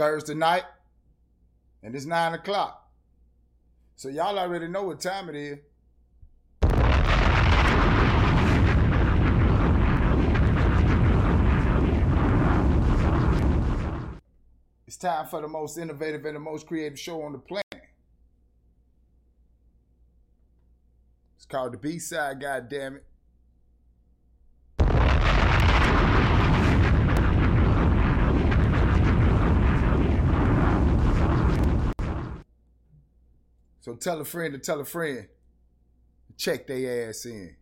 Thursday night, and it's nine o'clock. So y'all already know what time it is. It's time for the most innovative and the most creative show on the planet. It's called the B Side, God damn it. So tell a friend to tell a friend. Check their ass in.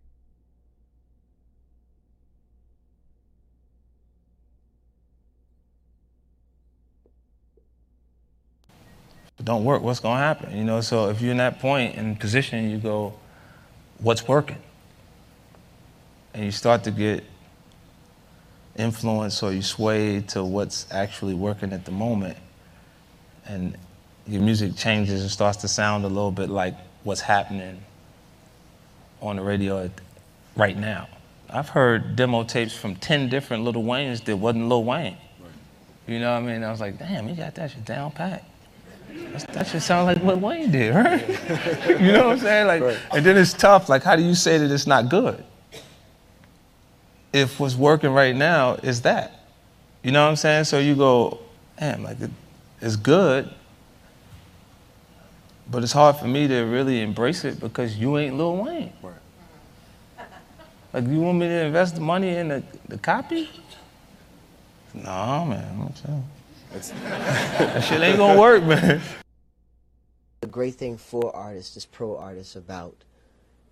Don't work, what's gonna happen? You know, so if you're in that point and position, you go, what's working? And you start to get influence or you sway to what's actually working at the moment. And your music changes and starts to sound a little bit like what's happening on the radio right now. I've heard demo tapes from 10 different Lil Waynes that wasn't Lil Wayne. You know what I mean? I was like, damn, he got that shit down pat. That's, that should sound like what Wayne did, right? you know what I'm saying? Like, and then it's tough. Like, how do you say that it's not good? If what's working right now is that, you know what I'm saying? So you go, damn, like it, it's good, but it's hard for me to really embrace it because you ain't Lil Wayne. Like, you want me to invest the money in the, the copy? No, man. I'm saying. that shit ain't gonna work, man. The great thing for artists, just pro artists, about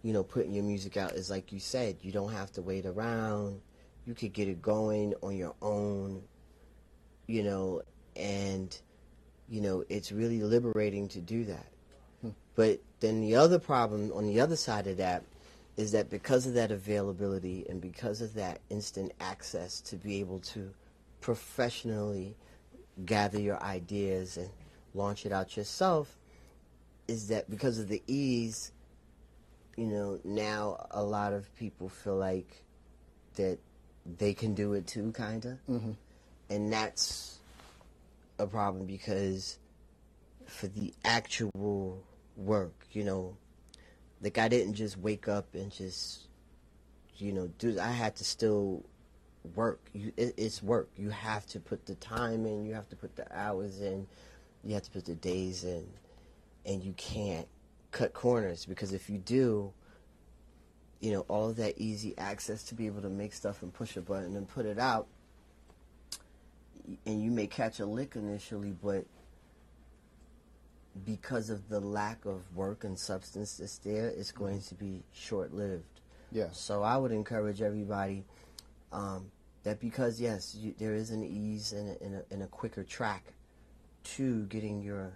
you know putting your music out is like you said, you don't have to wait around. You could get it going on your own, you know, and you know it's really liberating to do that. But then the other problem on the other side of that is that because of that availability and because of that instant access to be able to professionally gather your ideas and launch it out yourself is that because of the ease you know now a lot of people feel like that they can do it too kind of Mhm. and that's a problem because for the actual work you know. Like i didn't just wake up and just you know do i had to still work. You it, it's work. You have to put the time in. You have to put the hours in. You have to put the days in. And you can't cut corners because if you do you know all of that easy access to be able to make stuff and push a button and put it out and you may catch a lick initially but because of the lack of work and substance that's there it's going to be short-lived Yeah. so i would encourage everybody um, that because yes, you, there is an ease and a, and, a, and a quicker track to getting your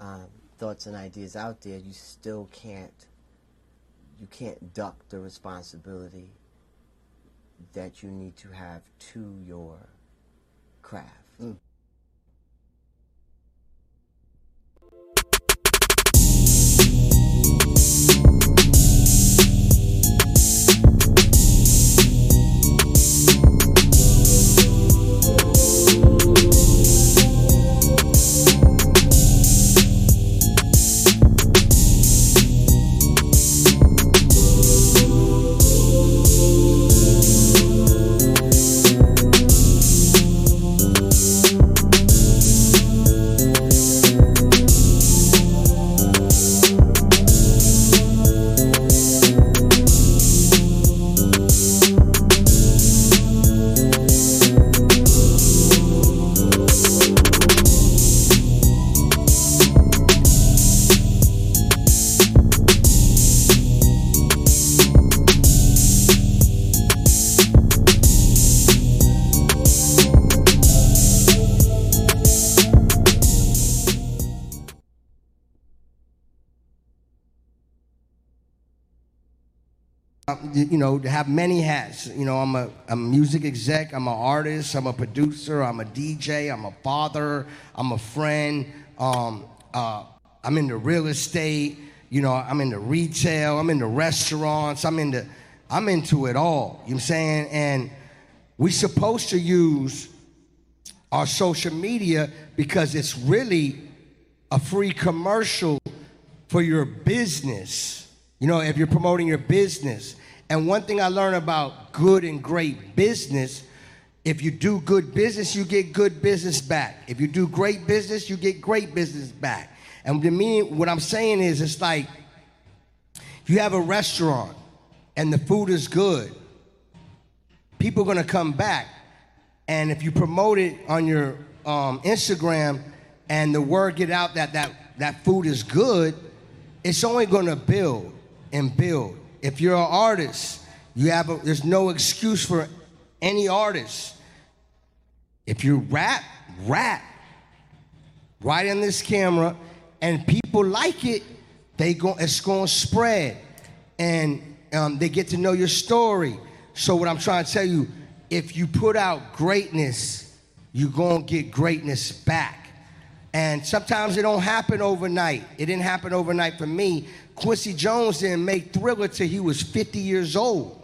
um, thoughts and ideas out there, you still can't you can't duck the responsibility that you need to have to your craft. Uh, You know, I'm a, a music exec, I'm an artist, I'm a producer, I'm a DJ, I'm a father, I'm a friend. Um, uh, I'm into real estate. You know, I'm into retail. I'm into restaurants. I'm into, I'm into it all. You know what I'm saying? And we're supposed to use our social media because it's really a free commercial for your business. You know, if you're promoting your business. And one thing I learned about good and great business, if you do good business, you get good business back. If you do great business, you get great business back. And to me, what I'm saying is, it's like if you have a restaurant and the food is good, people are gonna come back. And if you promote it on your um, Instagram and the word get out that, that that food is good, it's only gonna build and build. If you're an artist, you have a, there's no excuse for any artist. If you rap, rap right in this camera, and people like it, they go it's gonna spread, and um, they get to know your story. So what I'm trying to tell you, if you put out greatness, you're gonna get greatness back. And sometimes it don't happen overnight. It didn't happen overnight for me. Quincy Jones didn't make Thriller till he was 50 years old.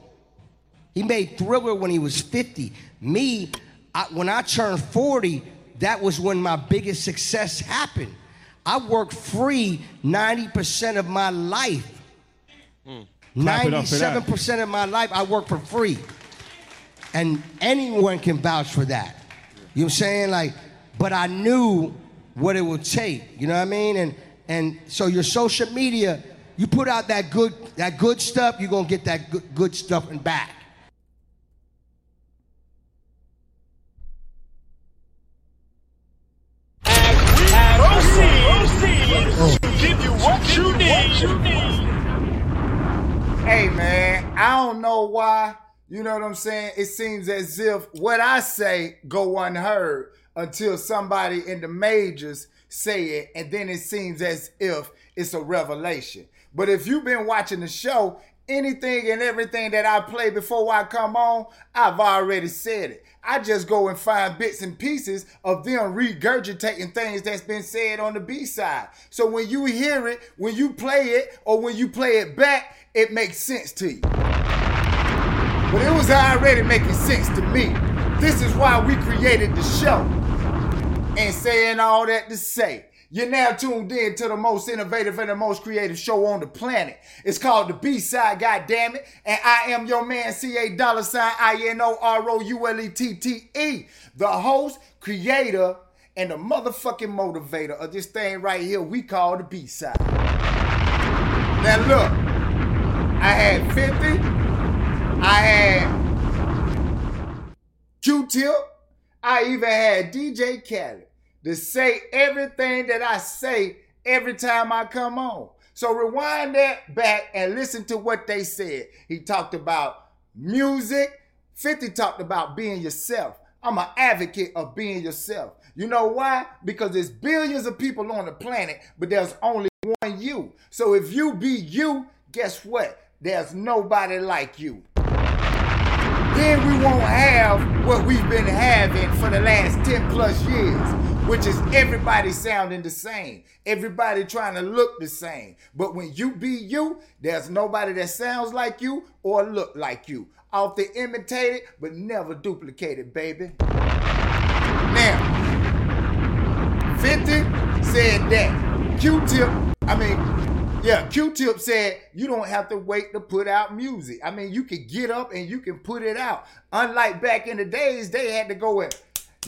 He made Thriller when he was 50. Me, I, when I turned 40, that was when my biggest success happened. I worked free 90% of my life. Hmm. Clap it up for that. 97% of my life, I work for free. And anyone can vouch for that. You know what I'm saying? Like, but I knew what it would take. You know what I mean? And and so your social media, you put out that good that good stuff, you're gonna get that good, good stuff and back. Give you what you need. Hey man, I don't know why. You know what I'm saying? It seems as if what I say go unheard until somebody in the majors say it, and then it seems as if it's a revelation. But if you've been watching the show, anything and everything that I play before I come on, I've already said it. I just go and find bits and pieces of them regurgitating things that's been said on the B side. So when you hear it, when you play it, or when you play it back, it makes sense to you. But it was already making sense to me. This is why we created the show. And saying all that to say, you're now tuned in to the most innovative and the most creative show on the planet. It's called the B Side, goddammit. And I am your man, C A dollar sign I N O R O U L E T T E, the host, creator, and the motherfucking motivator of this thing right here we call the B Side. Now, look, I had 50, I had Q-Tip. I even had DJ Khaled to say everything that I say every time I come on. So rewind that back and listen to what they said. He talked about music. 50 talked about being yourself. I'm an advocate of being yourself. You know why? Because there's billions of people on the planet, but there's only one you. So if you be you, guess what? There's nobody like you then we won't have what we've been having for the last 10 plus years, which is everybody sounding the same, everybody trying to look the same. But when you be you, there's nobody that sounds like you or look like you. Off the imitated, but never duplicated, baby. Now, 50 said that. Q-Tip, I mean, yeah, Q-Tip said you don't have to wait to put out music. I mean, you can get up and you can put it out. Unlike back in the days, they had to go and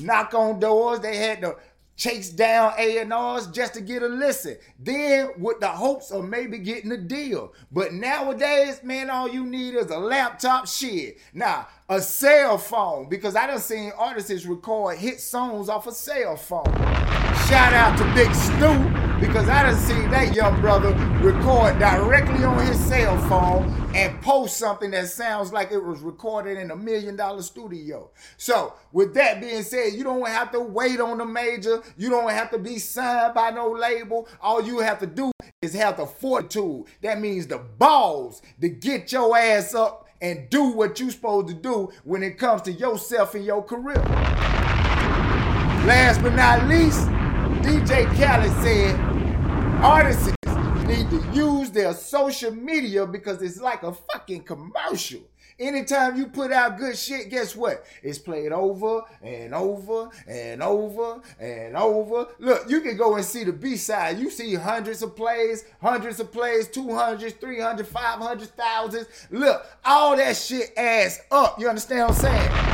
knock on doors. They had to chase down A&Rs just to get a listen. Then with the hopes of maybe getting a deal. But nowadays, man, all you need is a laptop shit. Now, a cell phone, because I done seen artists record hit songs off a cell phone. Shout out to Big Stu because I done seen that young brother record directly on his cell phone and post something that sounds like it was recorded in a million dollar studio. So, with that being said, you don't have to wait on the major. You don't have to be signed by no label. All you have to do is have the fortitude. That means the balls to get your ass up and do what you're supposed to do when it comes to yourself and your career. Last but not least, DJ Khaled said artists need to use their social media because it's like a fucking commercial. Anytime you put out good shit, guess what? It's played over and over and over and over. Look, you can go and see the B side. You see hundreds of plays, hundreds of plays, 200, 300, 500, thousands. Look, all that shit adds up. You understand what I'm saying?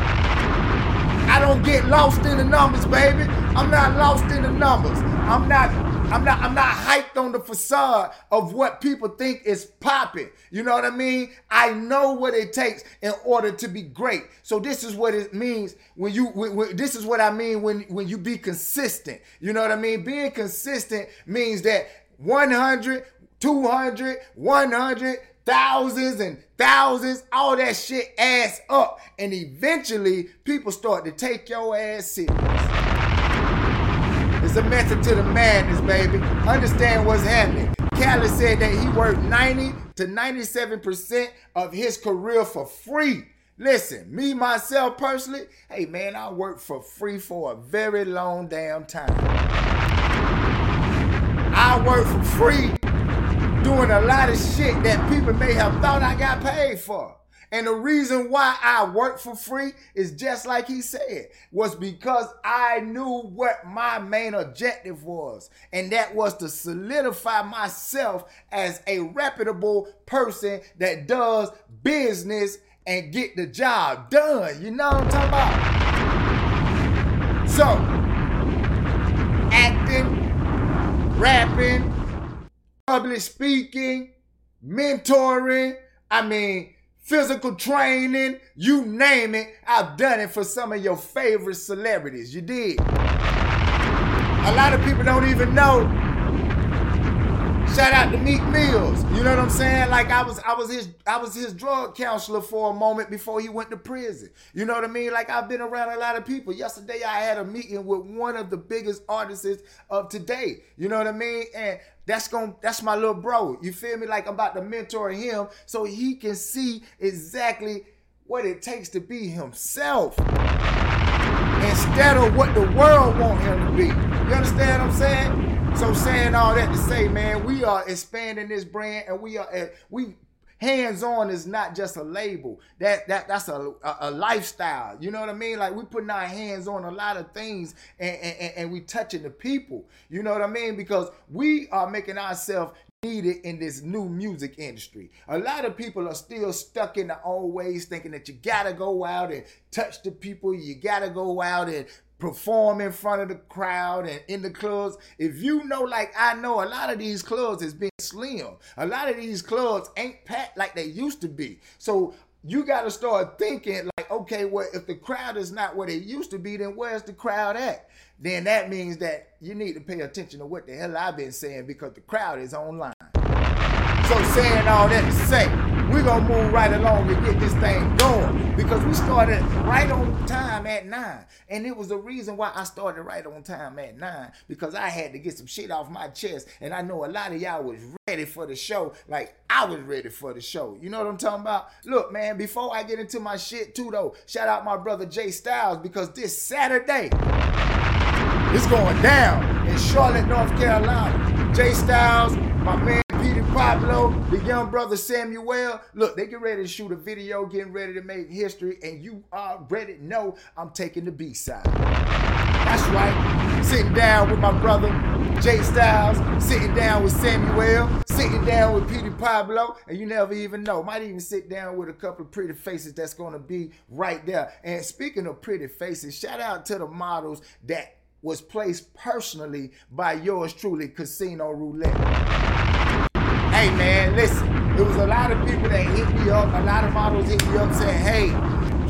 I don't get lost in the numbers, baby. I'm not lost in the numbers. I'm not I'm not I'm not hyped on the facade of what people think is popping. You know what I mean? I know what it takes in order to be great. So this is what it means when you when, when, this is what I mean when when you be consistent. You know what I mean? Being consistent means that 100, 200, 100 thousands and thousands, all that shit adds up. And eventually people start to take your ass serious. It's a method to the madness, baby. Understand what's happening. Khaled said that he worked 90 to 97% of his career for free. Listen, me myself personally, hey man, I worked for free for a very long damn time. I worked for free doing a lot of shit that people may have thought I got paid for. And the reason why I work for free is just like he said, was because I knew what my main objective was. And that was to solidify myself as a reputable person that does business and get the job done. You know what I'm talking about? So, acting, rapping, public speaking, mentoring, I mean, physical training, you name it. I've done it for some of your favorite celebrities. You did. A lot of people don't even know. Shout out to Meek Mills. You know what I'm saying? Like I was, I was his, I was his drug counselor for a moment before he went to prison. You know what I mean? Like I've been around a lot of people. Yesterday I had a meeting with one of the biggest artists of today. You know what I mean? And that's going that's my little bro. You feel me? Like I'm about to mentor him so he can see exactly what it takes to be himself instead of what the world want him to be. You understand what I'm saying? So saying all that to say, man, we are expanding this brand and we are we hands-on is not just a label. That that that's a, a, a lifestyle. You know what I mean? Like we putting our hands on a lot of things and, and, and we touching the people. You know what I mean? Because we are making ourselves needed in this new music industry. A lot of people are still stuck in the old ways thinking that you gotta go out and touch the people, you gotta go out and perform in front of the crowd and in the clubs. If you know, like I know, a lot of these clubs has been slim. A lot of these clubs ain't packed like they used to be. So you got to start thinking like, okay, well, if the crowd is not what it used to be, then where's the crowd at? Then that means that you need to pay attention to what the hell I've been saying because the crowd is online. So saying all that to say, we're gonna move right along and get this thing going because we started right on time at nine. And it was the reason why I started right on time at nine because I had to get some shit off my chest. And I know a lot of y'all was ready for the show, like I was ready for the show. You know what I'm talking about? Look, man, before I get into my shit too though, shout out my brother Jay Styles because this Saturday it's going down in Charlotte, North Carolina. Jay Styles, my man Pablo, the young brother Samuel. Look, they get ready to shoot a video, getting ready to make history, and you already know I'm taking the B side. That's right. Sitting down with my brother Jay Styles, sitting down with Samuel, sitting down with Petey Pablo, and you never even know. Might even sit down with a couple of pretty faces that's gonna be right there. And speaking of pretty faces, shout out to the models that was placed personally by yours truly, Casino Roulette. Hey man, listen. it was a lot of people that hit me up. A lot of models hit me up saying, "Hey,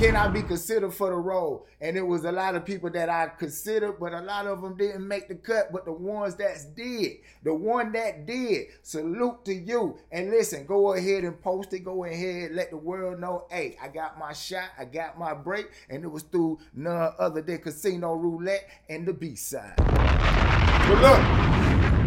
can I be considered for the role?" And it was a lot of people that I considered, but a lot of them didn't make the cut. But the ones that did, the one that did, salute to you. And listen, go ahead and post it. Go ahead, let the world know, "Hey, I got my shot. I got my break." And it was through none other than Casino Roulette and the B side. But look.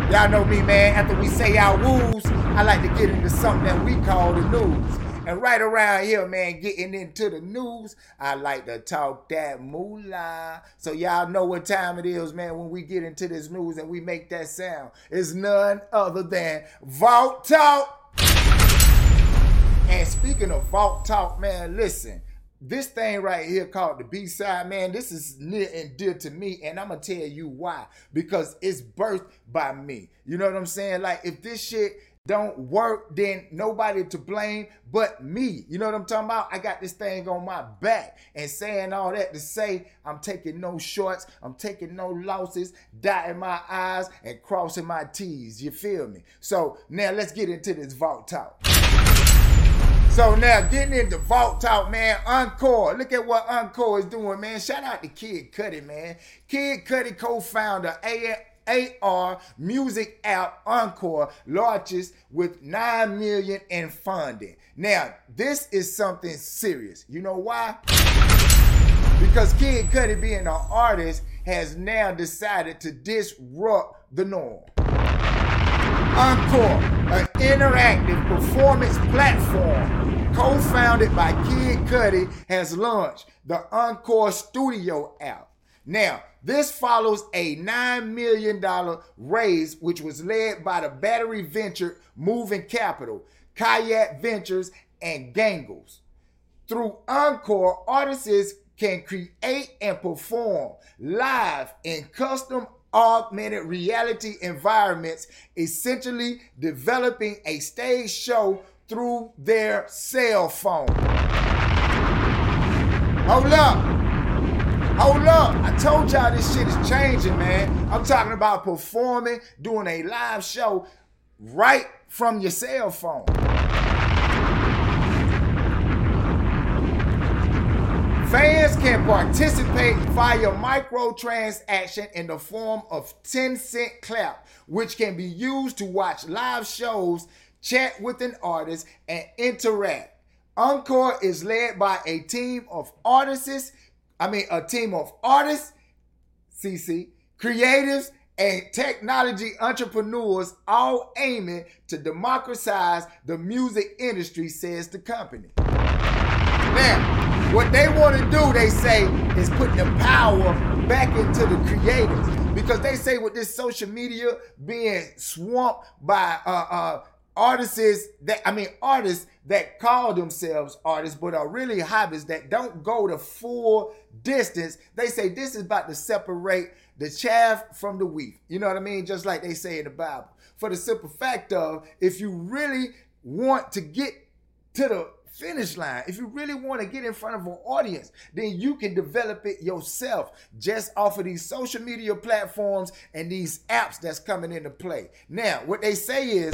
Y'all know me, man. After we say our woos, I like to get into something that we call the news. And right around here, man, getting into the news, I like to talk that moolah. So y'all know what time it is, man, when we get into this news and we make that sound. It's none other than Vault Talk. And speaking of Vault Talk, man, listen, this thing right here called the B side, man, this is near and dear to me, and I'm gonna tell you why. Because it's birthed by me. You know what I'm saying? Like, if this shit don't work, then nobody to blame but me. You know what I'm talking about? I got this thing on my back and saying all that to say I'm taking no shorts, I'm taking no losses, dotting my I's and crossing my T's. You feel me? So now let's get into this vault talk. So now getting into Vault Talk, man, Encore. Look at what Encore is doing, man. Shout out to Kid Cudi, man. Kid Cudi co-founder, AR music app Encore launches with 9 million in funding. Now, this is something serious. You know why? Because Kid Cudi being an artist has now decided to disrupt the norm. Encore, an interactive performance platform co-founded by Kid Cudi, has launched the Encore Studio app. Now, this follows a $9 million raise, which was led by the Battery Venture Moving Capital, Kayak Ventures, and Gangles. Through Encore, artists can create and perform live in custom augmented reality environments, essentially developing a stage show through their cell phone. Hold up. Hold up. I told y'all this shit is changing, man. I'm talking about performing, doing a live show right from your cell phone. Fans can participate via microtransaction in the form of 10 cent clap, which can be used to watch live shows, chat with an artist, and interact. Encore is led by a team of artists, I mean a team of artists, CC, creatives, and technology entrepreneurs all aiming to democratize the music industry, says the company. Now, what they want to do, they say, is put the power back into the creators. Because they say with this social media being swamped by uh, uh, artists that, I mean, artists that call themselves artists, but are really hobbies that don't go the full distance. They say this is about to separate the chaff from the wheat. You know what I mean? Just like they say in the Bible. For the simple fact of, if you really want to get to the finish line. If you really want to get in front of an audience, then you can develop it yourself just off of these social media platforms and these apps that's coming into play. Now, what they say is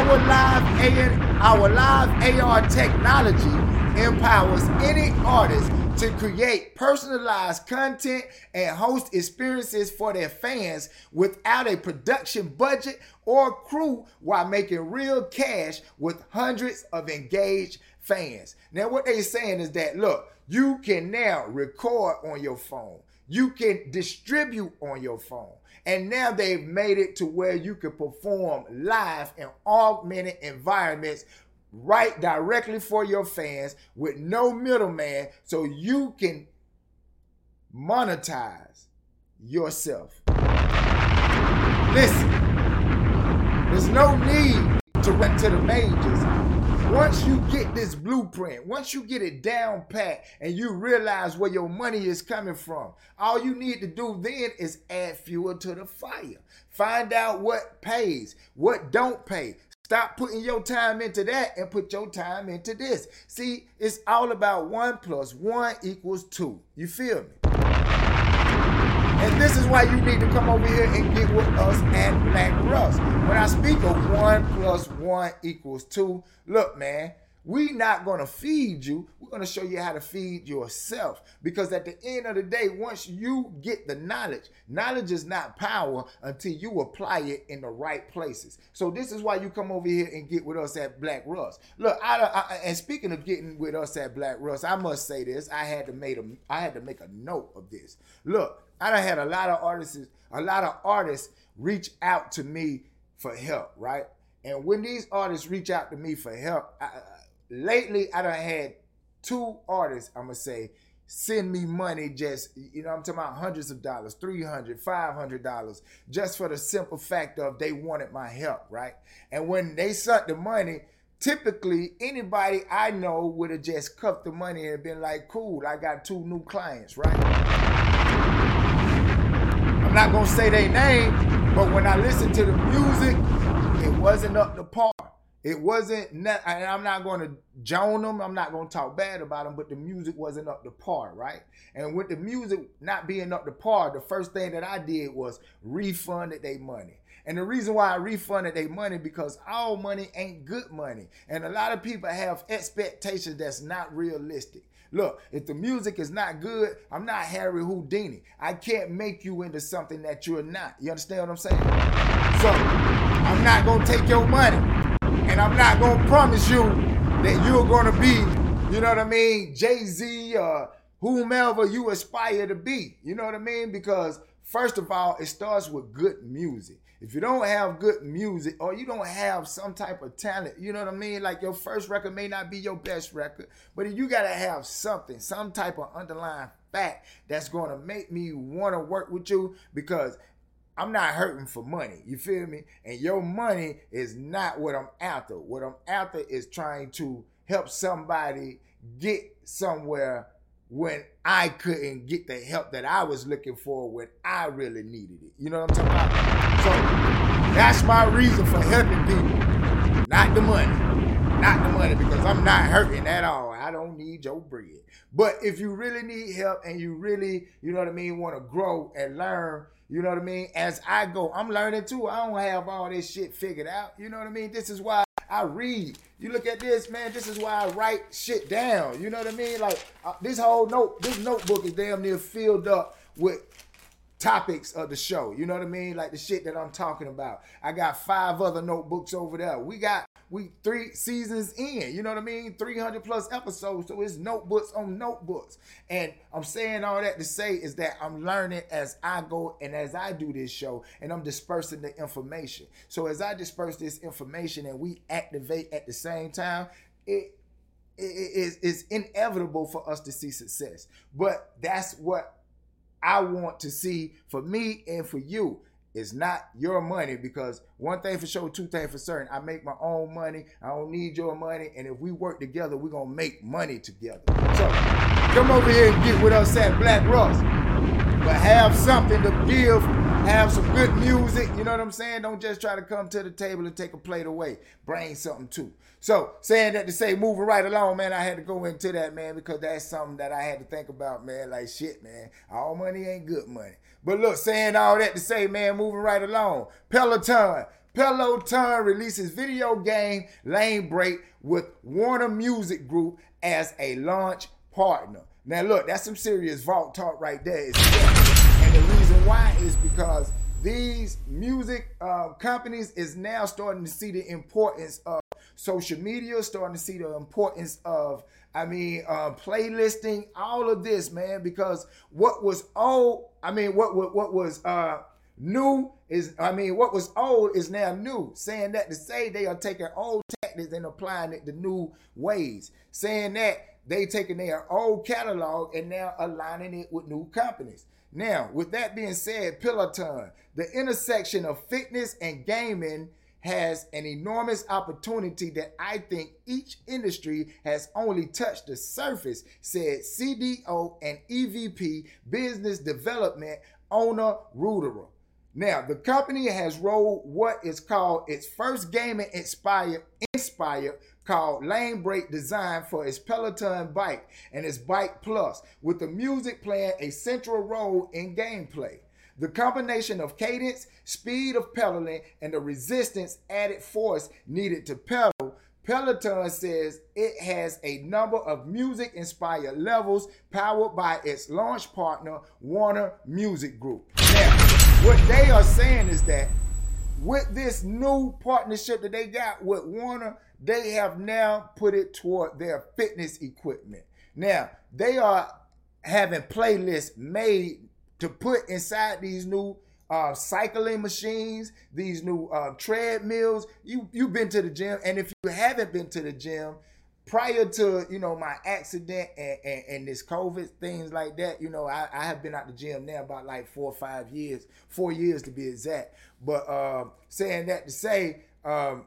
our live AR, our live AR technology empowers any artist to create personalized content and host experiences for their fans without a production budget or crew while making real cash with hundreds of engaged fans. Now, what they're saying is that look, you can now record on your phone, you can distribute on your phone. And now they've made it to where you can perform live in augmented environments right directly for your fans with no middleman so you can monetize yourself. Listen, there's no need to run to the majors. Once you get this blueprint, once you get it down pat and you realize where your money is coming from, all you need to do then is add fuel to the fire. Find out what pays, what don't pay. Stop putting your time into that and put your time into this. See, it's all about one plus one equals two. You feel me? And this is why you need to come over here and get with us at Black Russ. When I speak of one plus one equals two, look, man, we not to feed you. We're to show you how to feed yourself. Because at the end of the day, once you get the knowledge, knowledge is not power until you apply it in the right places. So this is why you come over here and get with us at Black Russ. Look, I, I, and speaking of getting with us at Black Russ, I must say this. I had to make a, I had to make a note of this. Look, I done had a lot of artists, a lot of artists reach out to me for help, right? And when these artists reach out to me for help, I, lately I done had two artists, I'm gonna say, send me money just, you know, I'm talking about hundreds of dollars, 300, 500 dollars, just for the simple fact of they wanted my help, right? And when they sent the money, typically anybody I know would have just cuffed the money and been like, cool, I got two new clients, right? Not gonna say their name, but when I listened to the music, it wasn't up to par. It wasn't, and I'm not going to joan them. I'm not to talk bad about them, but the music wasn't up to par, right? And with the music not being up to par, the first thing that I did was refunded their money. And the reason why I refunded their money because all money ain't good money. And a lot of people have expectations that's not realistic. Look, if the music is not good, I'm not Harry Houdini. I can't make you into something that you're not. You understand what I'm saying? So I'm not gonna take your money. And I'm not gonna promise you that you're gonna be, you know what I mean, Jay-Z or whomever you aspire to be. You know what I mean? Because first of all, it starts with good music. If you don't have good music or you don't have some type of talent, you know what I mean? Like your first record may not be your best record, but you got to have something, some type of underlying fact that's going to make me want to work with you because I'm not hurting for money. You feel me? And your money is not what I'm after. What I'm after is trying to help somebody get somewhere when I couldn't get the help that I was looking for when I really needed it. You know what I'm talking about? So that's my reason for helping people, not the money. Not the money because I'm not hurting at all. I don't need your bread. But if you really need help and you really, you know what I mean, want to grow and learn, you know what I mean, as I go, I'm learning too. I don't have all this shit figured out. You know what I mean? This is why I read. You look at this, man. This is why I write shit down. You know what I mean? Like uh, this whole note, this notebook is damn near filled up with topics of the show. You know what I mean? Like the shit that I'm talking about. I got five other notebooks over there. We got we three seasons in. You know what I mean? 300 plus episodes. So it's notebooks on notebooks. And I'm saying all that to say is that I'm learning as I go and as I do this show, and I'm dispersing the information. So as I disperse this information and we activate at the same time, it is it's inevitable for us to see success. But that's what I want to see for me and for you. It's not your money because one thing for sure, two things for certain. I make my own money. I don't need your money. And if we work together, we're to make money together. So come over here and get with us at Black Ross. But have something to give. Have some good music. You know what I'm saying? Don't just try to come to the table and take a plate away. Bring something too. So saying that to say, moving right along, man, I had to go into that, man, because that's something that I had to think about, man. Like shit, man. All money ain't good money. But look, saying all that to say, man, moving right along. Peloton. Peloton releases video game Lane Break with Warner Music Group as a launch partner. Now, look, that's some serious vault talk right there. And the reason why is because these music uh, companies is now starting to see the importance of social media, starting to see the importance of, I mean, uh, playlisting, all of this, man, because what was old, I mean, what what, what was uh, new is, I mean, what was old is now new. Saying that to say they are taking old tactics and applying it to new ways. Saying that they taking their old catalog and now aligning it with new companies. Now, with that being said, Peloton, the intersection of fitness and gaming has an enormous opportunity that I think each industry has only touched the surface, said CDO and EVP Business Development Oana Ruxandra. Now, the company has rolled what is called its first gaming inspired, inspired called Lane Break Design for its Peloton bike and its Bike Plus, with the music playing a central role in gameplay. The combination of cadence, speed of pedaling, and the resistance added force needed to pedal, Peloton says it has a number of music inspired levels powered by its launch partner, Warner Music Group. Now, what they are saying is that with this new partnership that they got with Warner, they have now put it toward their fitness equipment. Now, they are having playlists made to put inside these new uh, cycling machines, these new uh, treadmills. You you've been to the gym, and if you haven't been to the gym prior to you know my accident and, and, and this COVID things like that, you know I, I, have been at the gym now about like four or five years, four years to be exact. But uh, saying that to say, um,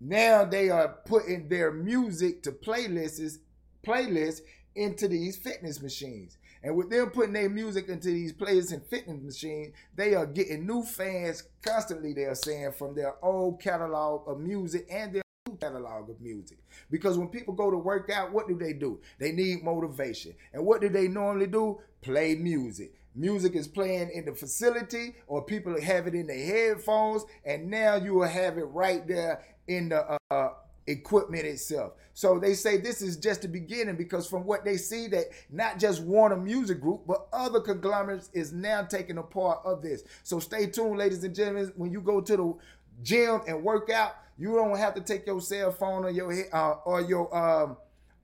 now they are putting their music to playlists playlists into these fitness machines. And with them putting their music into these playlists and fitness machines, they are getting new fans constantly, they are saying, from their old catalog of music and their new catalog of music. Because when people go to work out, what do they do? They need motivation. And what do they normally do? Play music. Music is playing in the facility, or people have it in their headphones, and now you will have it right there in the uh, equipment itself. So they say this is just the beginning because from what they see that not just Warner Music Group, but other conglomerates is now taking a part of this. So stay tuned, ladies and gentlemen. When you go to the gym and work out, you don't have to take your cell phone or your uh, or your um,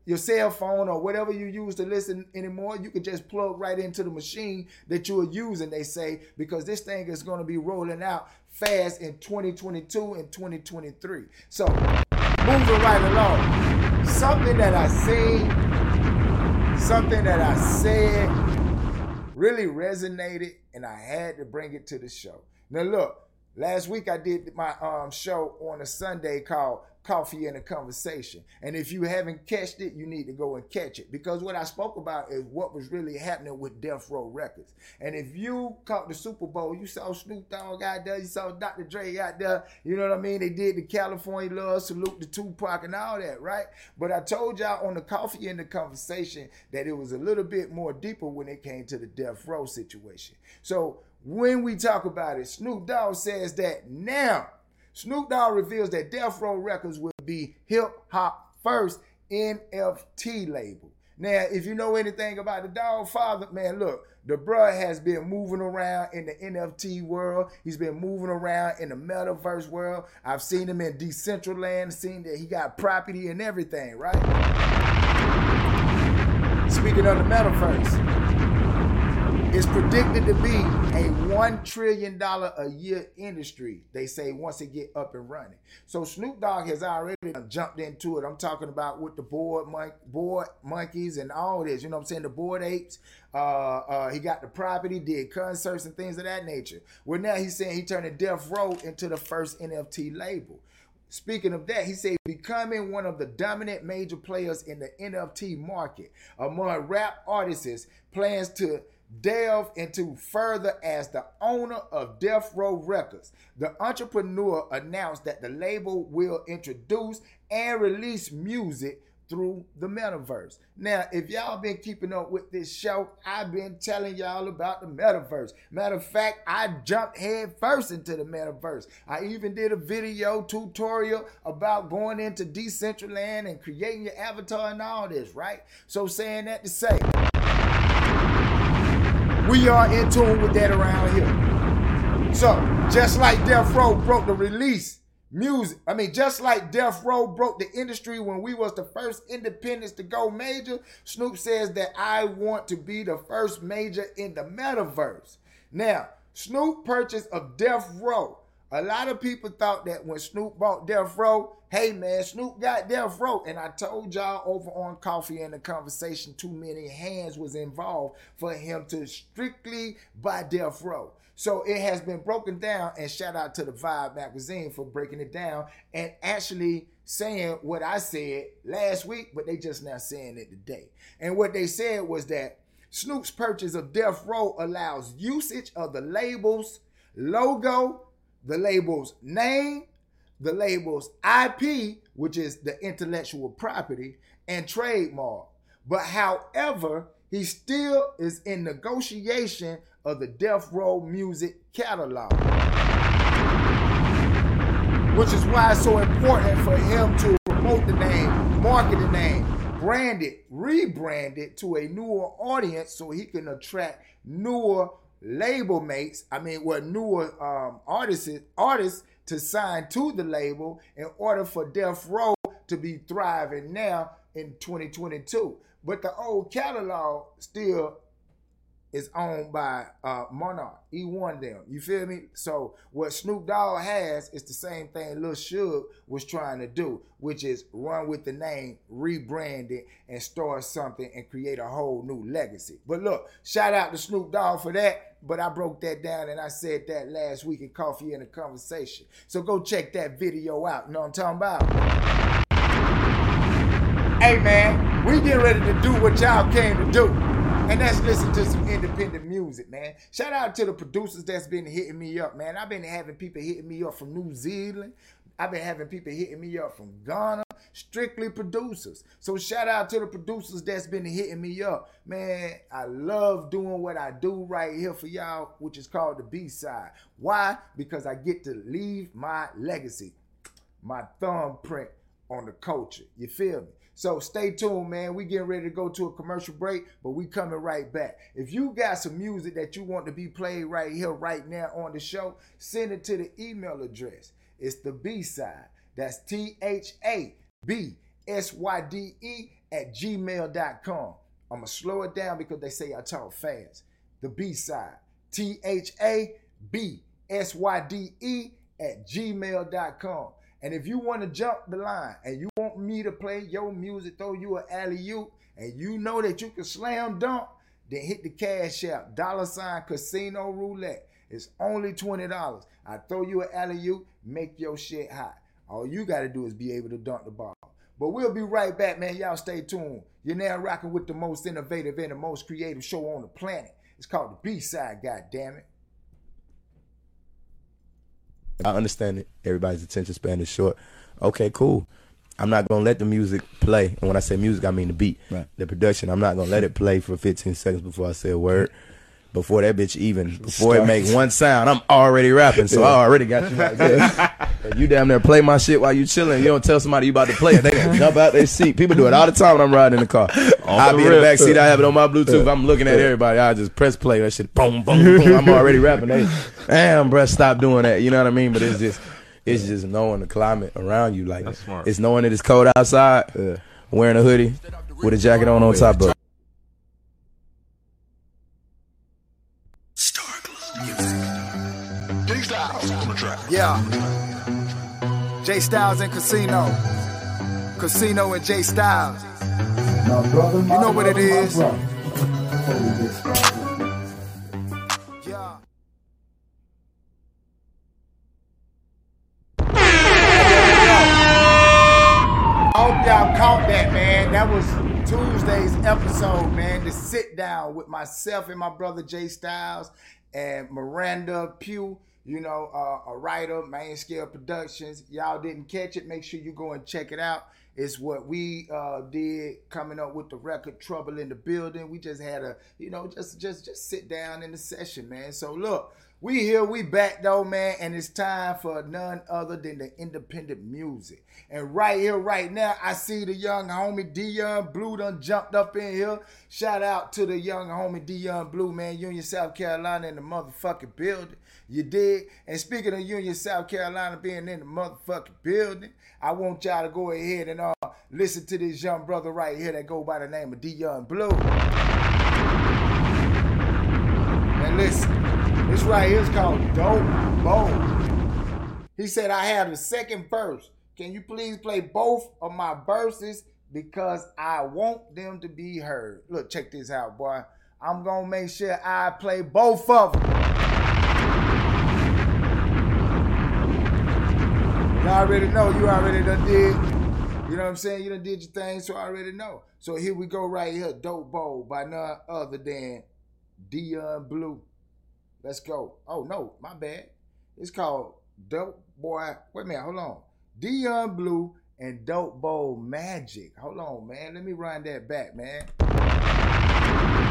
your cell phone or whatever you use to listen anymore. You can just plug right into the machine that you are using. They say because this thing is going to be rolling out fast in 2022 and 2023. So moving right along. Something that I seen, something that I said really resonated, and I had to bring it to the show. Now, look, last week I did my um, show on a Sunday called Coffee and a Conversation. And if you haven't catched it, you need to go and catch it. Because what I spoke about is what was really happening with Death Row Records. And if you caught the Super Bowl, you saw Snoop Dogg out there, you saw Dr. Dre out there, you know what I mean? They did the California Love, salute to Tupac and all that, right? But I told y'all on the Coffee and the Conversation that it was a little bit more deeper when it came to the Death Row situation. So when we talk about it, Snoop Dogg says that now Snoop Dogg reveals that Death Row Records will be hip hop first NFT label. Now, if you know anything about the dog father, man, look, the bruh has been moving around in the NFT world. He's been moving around in the metaverse world. I've seen him in Decentraland, seen that he got property and everything, right? Speaking of the metaverse, is predicted to be a $1 trillion a year industry, they say, once it get up and running. So Snoop Dogg has already jumped into it. I'm talking about with the board, mon- bored monkeys and all this. You know what I'm saying? The Bored Apes. Uh, uh, he got the property, did concerts and things of that nature. Well, now he's saying he turned the Death Row into the first NFT label. Speaking of that, he said becoming one of the dominant major players in the NFT market among rap artists plans to delve into further as the owner of Death Row Records. The entrepreneur announced that the label will introduce and release music through the metaverse. Now, if y'all been keeping up with this show, I've been telling y'all about the metaverse. Matter of fact, I jumped head first into the metaverse. I even did a video tutorial about going into Decentraland and creating your avatar and all this, right? So saying that to say, we are in tune with that around here. So, just like Death Row broke the release music, I mean, just like Death Row broke the industry when we was the first independents to go major, Snoop says that I want to be the first major in the metaverse. Now, Snoop purchase of Death Row. A lot of people thought that when Snoop bought Death Row, Hey man, Snoop got Death Row, and I told y'all over on Coffee and the Conversation, too many hands was involved for him to strictly buy Death Row. So it has been broken down, and shout out to the Vibe magazine for breaking it down and actually saying what I said last week, but they just now saying it today. And what they said was that Snoop's purchase of Death Row allows usage of the label's logo, the label's name, the labels IP, which is the intellectual property, and trademark. But however, he still is in negotiation of the Death Row music catalog. Which is why it's so important for him to promote the name, market the name, brand it, rebrand it to a newer audience so he can attract newer label mates. I mean, what newer um, artists artists to sign to the label in order for Death Row to be thriving now in 2022. But the old catalog still is owned by uh, Monarch. He won them. You feel me? So what Snoop Dogg has is the same thing Lil Suge was trying to do, which is run with the name, rebrand it, and start something and create a whole new legacy. But look, shout out to Snoop Dogg for that. but I broke that down and I said that last week in Coffee and a Conversation. So go check that video out. You know what I'm talking about? Hey man, we get ready to do what y'all came to do. And that's listen to some independent music, man. Shout out to the producers that's been hitting me up, man. I've been having people hitting me up from New Zealand. I've been having people hitting me up from Ghana, strictly producers. So shout out to the producers that's been hitting me up. Man, I love doing what I do right here for y'all, which is called the B-side. Why? Because I get to leave my legacy, my thumbprint on the culture. You feel me? So stay tuned, man. We getting ready to go to a commercial break, but we coming right back. If you got some music that you want to be played right here, right now on the show, send it to the email address. It's the B side. That's T H A B S Y D E at gmail.com. I'm to slow it down because they say I talk fast. The B side. T H A B S Y D E at gmail.com. And if you want to jump the line and you want me to play your music, throw you an alley oop, and you know that you can slam dunk, then hit the cash app, dollar sign casino roulette. It's only $20. I throw you an alley oop, make your shit hot. All you got to do is be able to dunk the ball. But we'll be right back, man. Y'all stay tuned. You're now rocking with the most innovative and the most creative show on the planet. It's called the B Side, God damn it. I understand it. Everybody's attention span is short. Okay, cool. I'm not gonna let the music play. And when I say music, I mean the beat, Right. the production. I'm not gonna let it play for 15 seconds before I say a word. Before that bitch even, before it make one sound, I'm already rapping. So I already got you right there. You damn near play my shit while you chilling. You don't tell somebody you about to play it. They gonna jump out their seat. People do it all the time when I'm riding in the car. I'll be in the back seat. I have it on my Bluetooth. I'm looking at everybody. I just press play. That shit, boom, boom, boom. I'm already rapping. They, damn, bruh, stop doing that. You know what I mean? But it's just, it's just knowing the climate around you. Like, it's knowing that it's cold outside, wearing a hoodie with a jacket on on top of Yeah. J Styles and Casino. Casino and J Styles. You know what it is. Yeah. I hope y'all caught that, man. That was Tuesday's episode, man. To sit down with myself and my brother Jay Styles and Miranda Pugh, you know, uh, a writer, Main Scale Productions. Y'all didn't catch it, make sure you go and check it out. It's what we uh, did coming up with the record Trouble in the Building. We just had a, you know, just just just sit down in the session, man. So look, we here, we back though, man, and it's time for none other than the independent music. And right here, right now, I see the young homie Dion Blue done jumped up in here. Shout out to the young homie Dion Blue, man, Union, South Carolina in the motherfucking building. You dig? And speaking of Union, South Carolina being in the motherfucking building, I want y'all to go ahead and uh, listen to this young brother right here that go by the name of Dion Blue. And listen, this right here is called Dope Bowl. He said, I have the second verse. Can you please play both of my verses? Because I want them to be heard. Look, check this out, boy. I'm going to make sure I play both of them. You already know. You already done did. You know what I'm saying? You done did your thing, so I already know. So here we go right here. Dope Bowl by none other than Dion Blue. Let's go. Oh no, my bad. It's called Dope Boy. Wait a minute, hold on. Dion Blue and Dope Bowl Magic. Hold on, man. Let me run that back, man.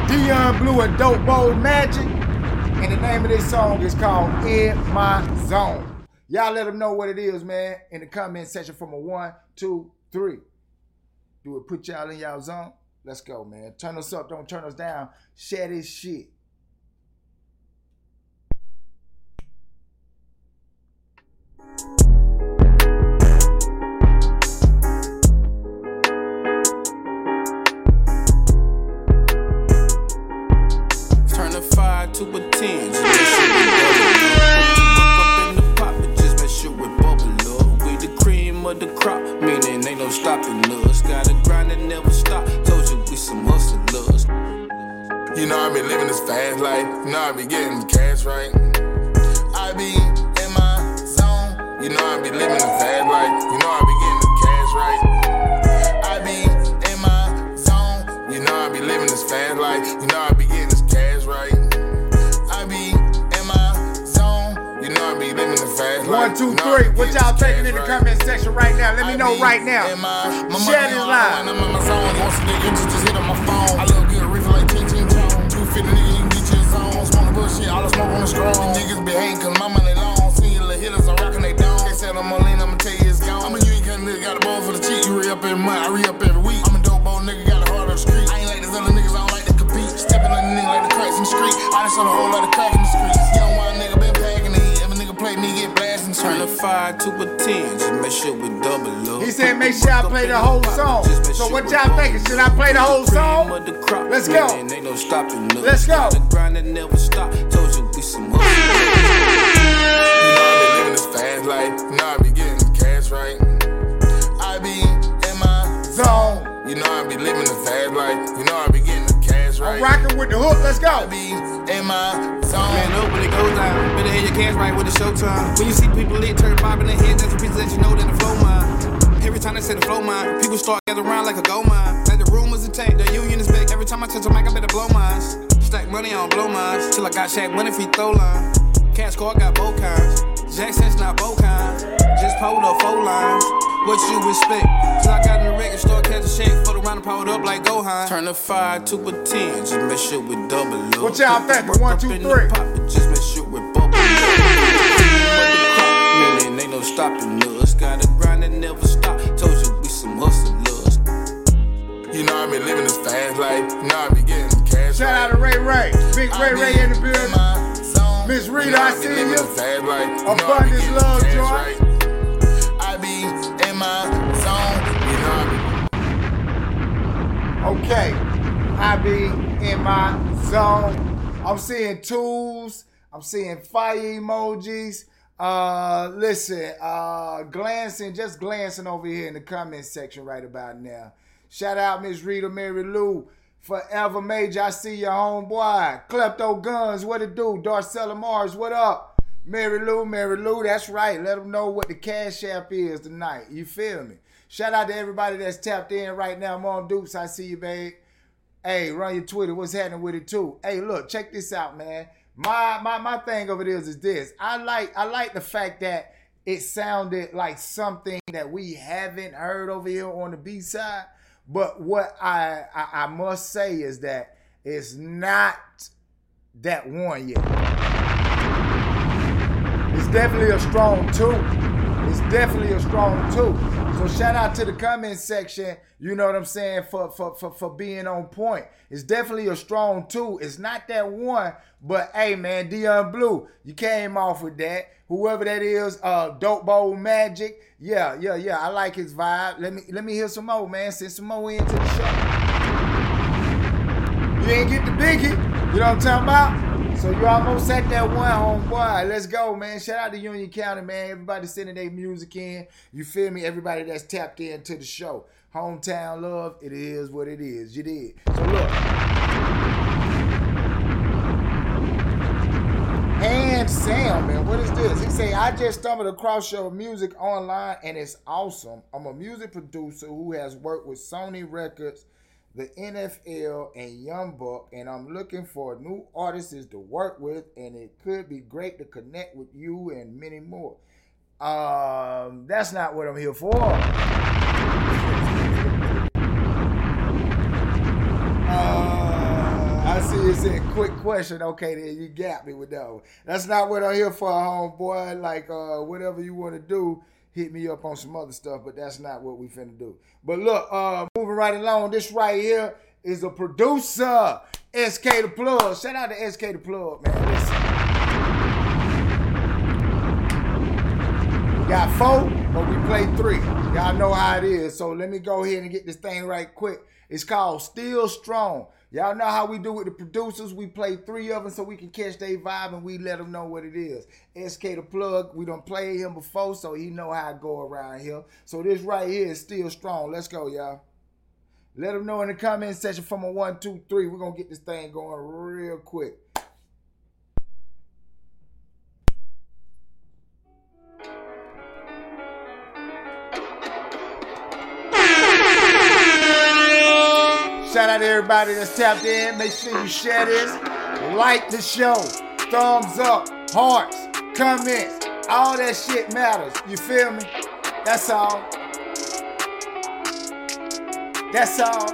Dion Blue and Dope Bowl Magic. And the name of this song is called In My Zone. Y'all let them know what it is, man, in the comment section from a one, two, three. Do it put y'all in y'all zone? Let's go, man. Turn us up, don't turn us down. Share this shit. Of the crop, meaning ain't no stopping us. Gotta grind and never stop. Told you we some hustlers. You know I be living this fast life. You know I be getting cash right. I be in my zone. You know I be living this fast life. You know I be One, two, You know I three. What y'all thinking in the comment section right now? Let me know right now. Share this live. Make sure I play the whole song. So what y'all thinking? Should I play the whole song? Let's go. Man, ain't no stopping us. Let's go. The grind that never stop. Told you we some hustle. You know I be living this fast life. You know I be getting cash right. I be in my Zone. You know I be living the fast life. You know I be getting the cash right. I'm rocking with the hook. Let's go. I be in my zone. Man, up when it goes down. Better have your cash right with the showtime. When you see people lit, turn bob in their head, that's a piece that you know that the flow mine. Time they say the flow mine, people start gathering around like a gold mine. Like the rumors and tape, the union is back. Every time I touch a mic, I better blow mines. Stack money, I don't blow mines. Till I got Shaq money if he throw line. Cash card got both kinds. Jackson's not both kinds. Just pulled up four lines. What you expect? Till I got in the record store, catch a shake, put around and powered up like Gohan. Turn the five to a ten, just make sure we double up. What y'all? Work One, two, the three. but just make sure we bubble. Man, ain't no stopping us. Gotta grind and never stop. Told you we some hustlers. You know I be living this fast life. You know I be getting cash Shout out right. to Ray Ray. Big Ray be Ray in the building. my zone. Miss Rita, You know I be see you. this fast life. You I be Abundance getting love, joy. right. I be in my zone. You know I be Okay. I be in my zone. I'm seeing tools. I'm seeing fire emojis. Uh listen, uh glancing, just glancing over here in the comment section right about now. Shout out Miss Rita Mary Lou. Forever Major, I see your homeboy. Klepto Guns, what it do? Darcella Mars, what up? Mary Lou, Mary Lou, that's right. Let them know what the cash app is tonight. You feel me? Shout out to everybody that's tapped in right now. Mom Dukes, I see you, babe. Hey, run your Twitter. What's happening with it too? Hey, look, check this out, man. My my my thing of it is is this. I like I like the fact that it sounded like something that we haven't heard over here on the B side. But what I, I I must say is that it's not that one yet. It's definitely a strong two. It's definitely a strong two. Shout out to the comment section, you know what I'm saying, for for for, for being on point. It's definitely a strong two. It's not that one, but hey man, Dion Blue, you came off with that. Whoever that is, uh Dope Bowl Magic. Yeah, yeah, yeah. I like his vibe. Let me let me hear some more, man. Send some more into the show. You ain't get the biggie. You know what I'm talking about? So you almost at that one, homeboy. Let's go, man. Shout out to Union County, man. Everybody sending their music in. You feel me? Everybody that's tapped into the show. Hometown love, it is what it is. You did. So look. And Sam, man, what is this? He say, I just stumbled across your music online and it's awesome. I'm a music producer who has worked with Sony Records, the NFL, and Young Buck, and I'm looking for new artists to work with, and it could be great to connect with you and many more. Um, that's not what I'm here for. Uh, I see it's a quick question. Okay, then you got me with that one. That's not what I'm here for, homeboy. Like, uh, whatever you want to do, hit me up on some other stuff, but that's not what we finna do. But look, uh, moving right along, this right here is a producer, SK the Plug. Shout out to SK the Plug, man. Listen. Got four, but we play three. Y'all know how it is. So let me go ahead and get this thing right quick. It's called Still Strong. Y'all know how we do with the producers. We play three of them so we can catch their vibe and we let them know what it is. SK the plug. We done played him before, so he know how I go around here. So this right here is Still Strong. Let's go, y'all. Let them know in the comment section from a one, two, three. We're gonna get this thing going real quick. Shout out to everybody that's tapped in. Make sure you share this, like the show, thumbs up, hearts, comments, all that shit matters. You feel me? That's all. That's all.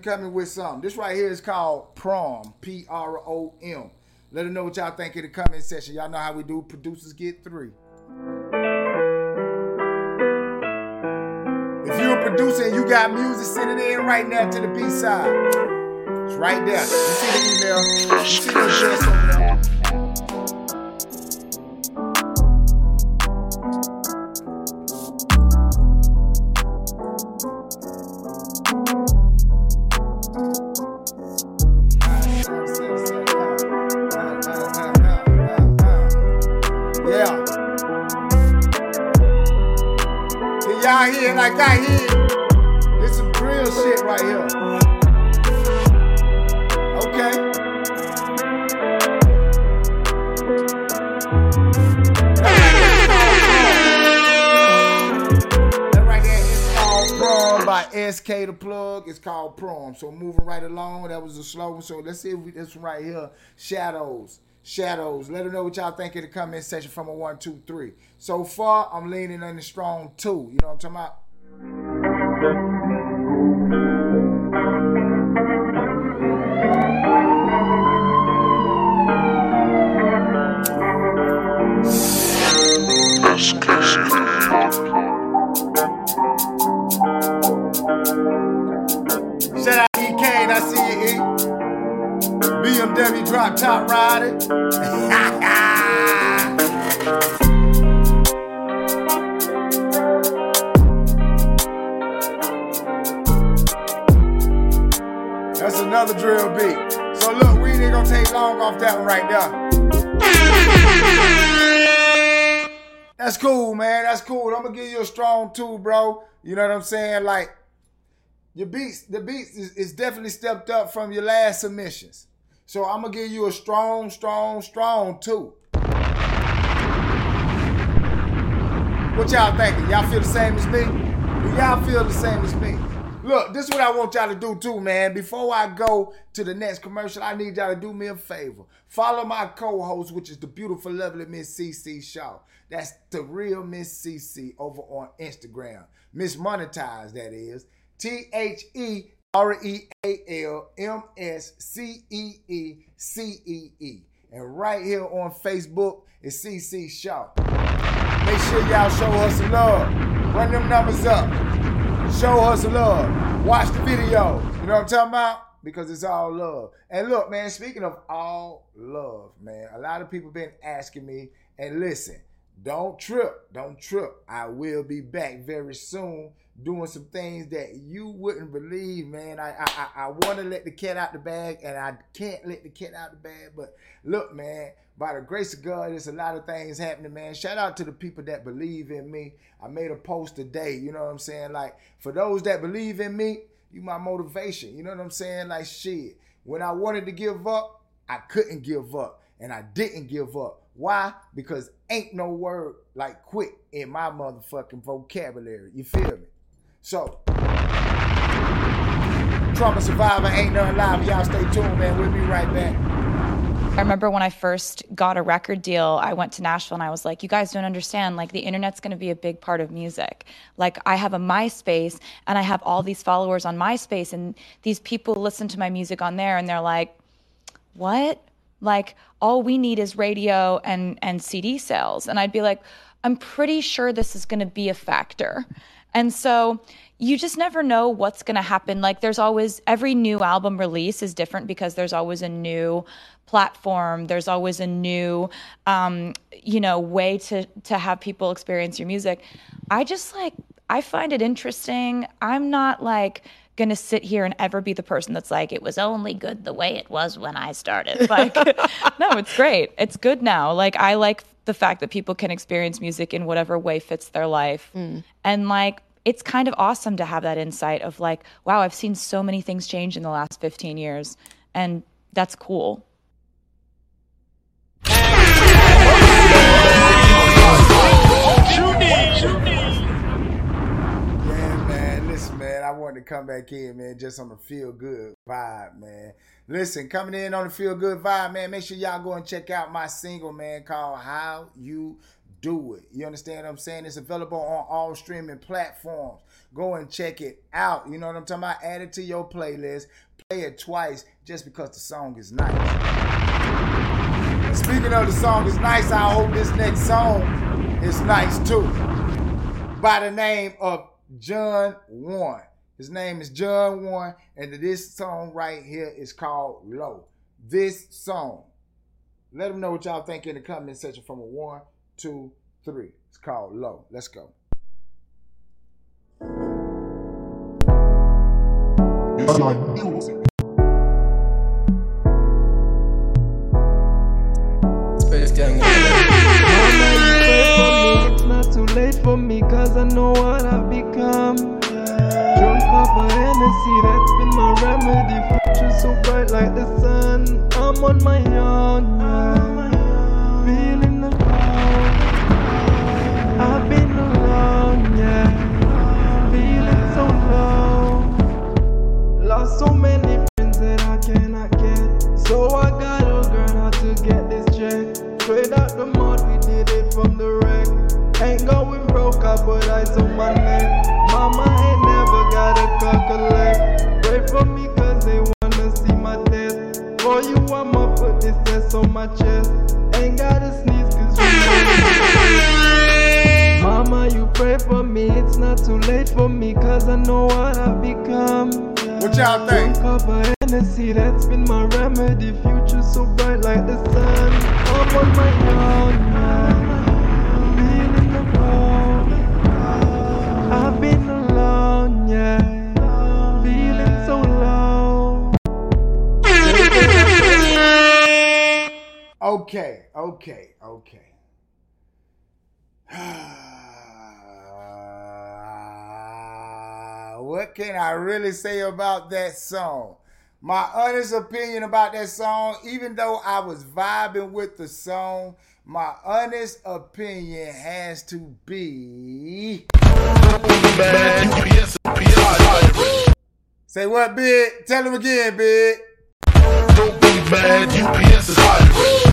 Coming with something. This right here is called Prom, P R O M. Let us know what y'all think in the comment section. Y'all know how we do. Producers get three. If you're a producer and you got music, send it in right now to the B side. It's right there. You see the email. You see the address the Plug. It's called Prom. So moving right along, that was the slogan. So let's see if we, this one right here, Shadows. Shadows. Let them know what y'all think in the comment section from a one, two, three. So far, I'm leaning on the strong two. You know what I'm talking about? There. That's cool, man. That's cool. I'm gonna give you a strong two, bro. You know what I'm saying? Like your beats, the beats is, is definitely stepped up from your last submissions. So I'm gonna give you a strong, strong, strong two. What y'all thinking? Y'all feel the same as me? Do y'all feel the same as me? Look, this is what I want y'all to do too, man. Before I go to the next commercial, I need y'all to do me a favor. Follow my co-host, which is the beautiful, lovely Miss CC Shaw. That's the real Miss CC over on Instagram. Miss Monetize, that is. T H E R E A L M S C E E C E E. And right here on Facebook is CC Shaw. Make sure y'all show us some love. Run them numbers up. Show her some love. Watch the video. You know what I'm talking about? Because it's all love. And look, man, speaking of all love, man, a lot of people been asking me, and listen, don't trip. Don't trip. I will be back very soon doing some things that you wouldn't believe, man. I I, I, I want to let the cat out the bag, and I can't let the cat out the bag. But look, man, by the grace of God, there's a lot of things happening, man. Shout out to the people that believe in me. I made a post today, you know what I'm saying? Like, for those that believe in me, you my motivation. You know what I'm saying? Like, shit. When I wanted to give up, I couldn't give up. And I didn't give up. Why? Because ain't no word like quit in my motherfucking vocabulary. You feel me? So, Trauma Survivor, Ain't Nothing Live. Y'all stay tuned, man. We'll be right back. I remember when I first got a record deal, I went to Nashville and I was like, you guys don't understand. Like, the internet's going to be a big part of music. Like, I have a MySpace and I have all these followers on MySpace, and these people listen to my music on there and they're like, what? Like, all we need is radio and, and CD sales. And I'd be like, I'm pretty sure this is going to be a factor. And so you just never know what's going to happen. Like, there's always, every new album release is different because there's always a new platform. There's always a new um, you know way to to have people experience your music. I just like i find it interesting. I'm not like gonna sit here and ever be the person that's like it was only good the way it was when i started. Like no it's great. It's good now. Like i like the fact that people can experience music in whatever way fits their life. Mm. And like it's kind of awesome to have that insight of like wow i've seen so many things change in the last 15 years and that's cool. Yeah, man. Listen, man. I wanted to come back in, man, just on the feel good vibe, man. Listen, coming in on the feel good vibe, man. Make sure y'all go and check out my single, man, called How You Do It. You understand what I'm saying? It's available on all streaming platforms. Go and check it out. You know what I'm talking about? Add it to your playlist. Play it twice just because the song is nice. Speaking of the song is nice, I hope this next song is nice too by the name of John Warren. His name is John One, and this song right here is called Low. This song. Let them know what y'all think in the comment section from a one, two, three. It's called Low. Let's go. Space Gang. Not too late for me, cause I know what I've become. A Hennessy, that's been my remedy. Future so bright like the sun. I'm on my own, yeah. Feeling my chest. Ain't gotta sneeze cause you Mama, you pray for me, it's not too late for me, cause I know what I've become. What y'all think? A Hennessy, that's been my remedy. Future so bright like the sun. On my Okay, okay, okay. what can I really say about that song? My honest opinion about that song, even though I was vibing with the song, my honest opinion has to be. Say what, Big? Tell him again, Big. Don't be mad, UPS is hiring.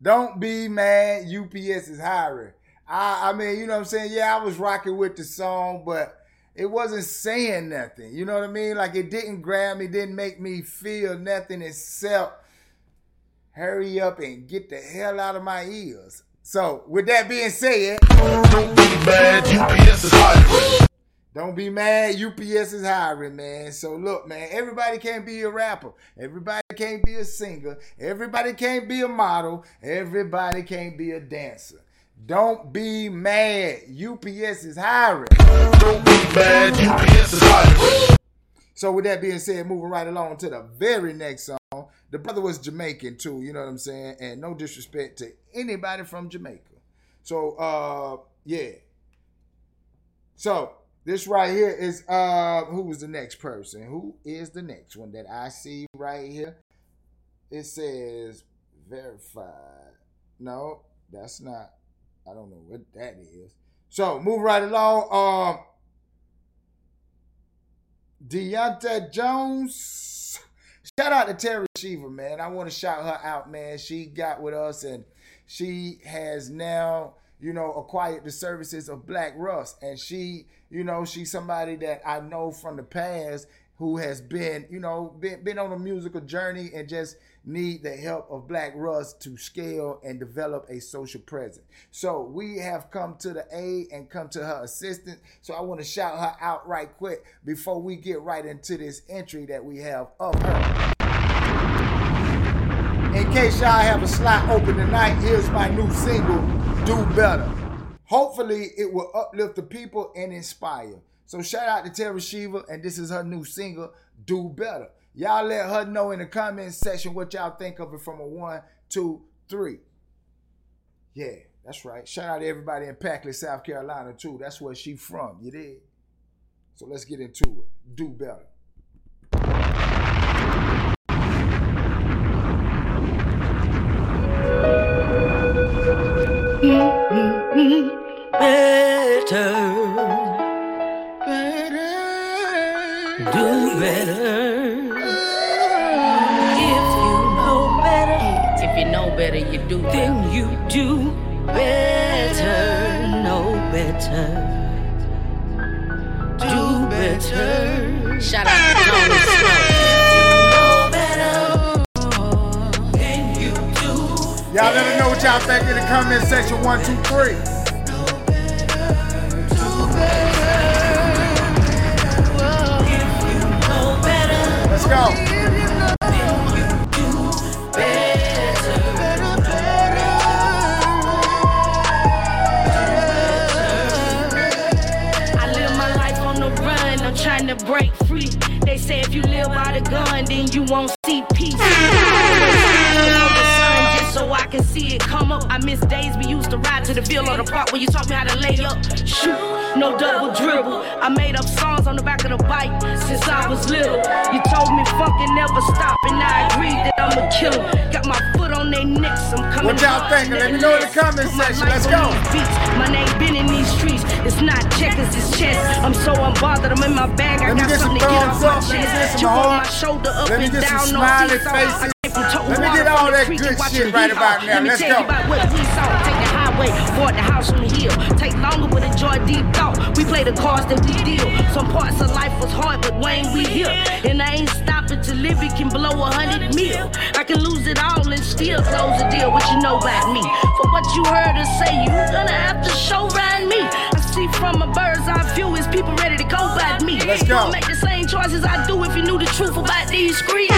Don't be mad, UPS is hiring. I, I mean, you know what I'm saying? Yeah, I was rocking with the song, but it wasn't saying nothing. You know what I mean? Like it didn't grab me, didn't make me feel nothing except hurry up and get the hell out of my ears. So, with that being said, don't be mad, UPS is hiring. Don't be mad, UPS is hiring, man. So look, man, everybody can't be a rapper. Everybody can't be a singer. Everybody can't be a model. Everybody can't be a dancer. Don't be mad. UPS is hiring. Don't be mad. UPS is hiring. So with that being said, moving right along to the very next song. The brother was Jamaican too, you know what I'm saying? And no disrespect to anybody from Jamaica. So uh yeah. So this right here is uh who is the next person? Who is the next one that I see right here? It says verified. No, that's not. I don't know what that is. So move right along. Um Deonta Jones. Shout out to Terry Shiva, man. I want to shout her out, man. She got with us and she has now, you know, acquired the services of Black Russ. And she, you know, she's somebody that I know from the past who has been, you know, been, been on a musical journey and just need the help of Black Russ to scale and develop a social presence. So we have come to the aid and come to her assistance. So I want to shout her out right quick before we get right into this entry that we have of her. In case y'all have a slot open tonight, here's my new single, Do Better. Hopefully, it will uplift the people and inspire. So shout out to Terry Shiva, and this is her new single, Do Better. Y'all let her know in the comments section what y'all think of it from a one, two, three. Yeah, that's right. Shout out to everybody in Packley, South Carolina, too. That's where she from. You did. So let's get into it. Do better. Mm-hmm. Better, better, do better. If you know better, If you know better, you do better. then you do better, know better, do better. Shout out to Tony Snow. Know better, then you do Y'all let her know what y'all think in the comment section. One, two, three. Let's go. Break free. They say if you live by the gun, then you won't miss days we used to ride to the field or the park where you taught me how to lay up, shoot, no double dribble. I made up songs on the back of the bike since I was little. You told me funkin' never stop, and I agreed that I'm a killer. Got my foot on their necks, I'm coming. What y'all thinking? Let me know in the comment section. Let's on go. My name been in these streets. It's not checkers, it's chess. I'm so unbothered, I'm in my bag. I got something to get off my up. Let me get chest. Chip on my shoulder, up and down, no smiley seesaw. I faces. From Tote Let me get all that creek good shit right about now. Let me Let's tell go. you about what we saw. Take the highway, board the house on the hill. Take longer, but enjoy deep thought. We play the cards that we deal. Some parts of life was hard, but Wayne, we here. And I ain't stopping to live it can blow a hundred mil. I can lose it all and still close the deal. What you know about me? For what you heard us say, you gonna have to show right me. I see from a bird's eye view is people ready to go by me. Let's go. don't make the same choices I do if you knew the truth about these streets.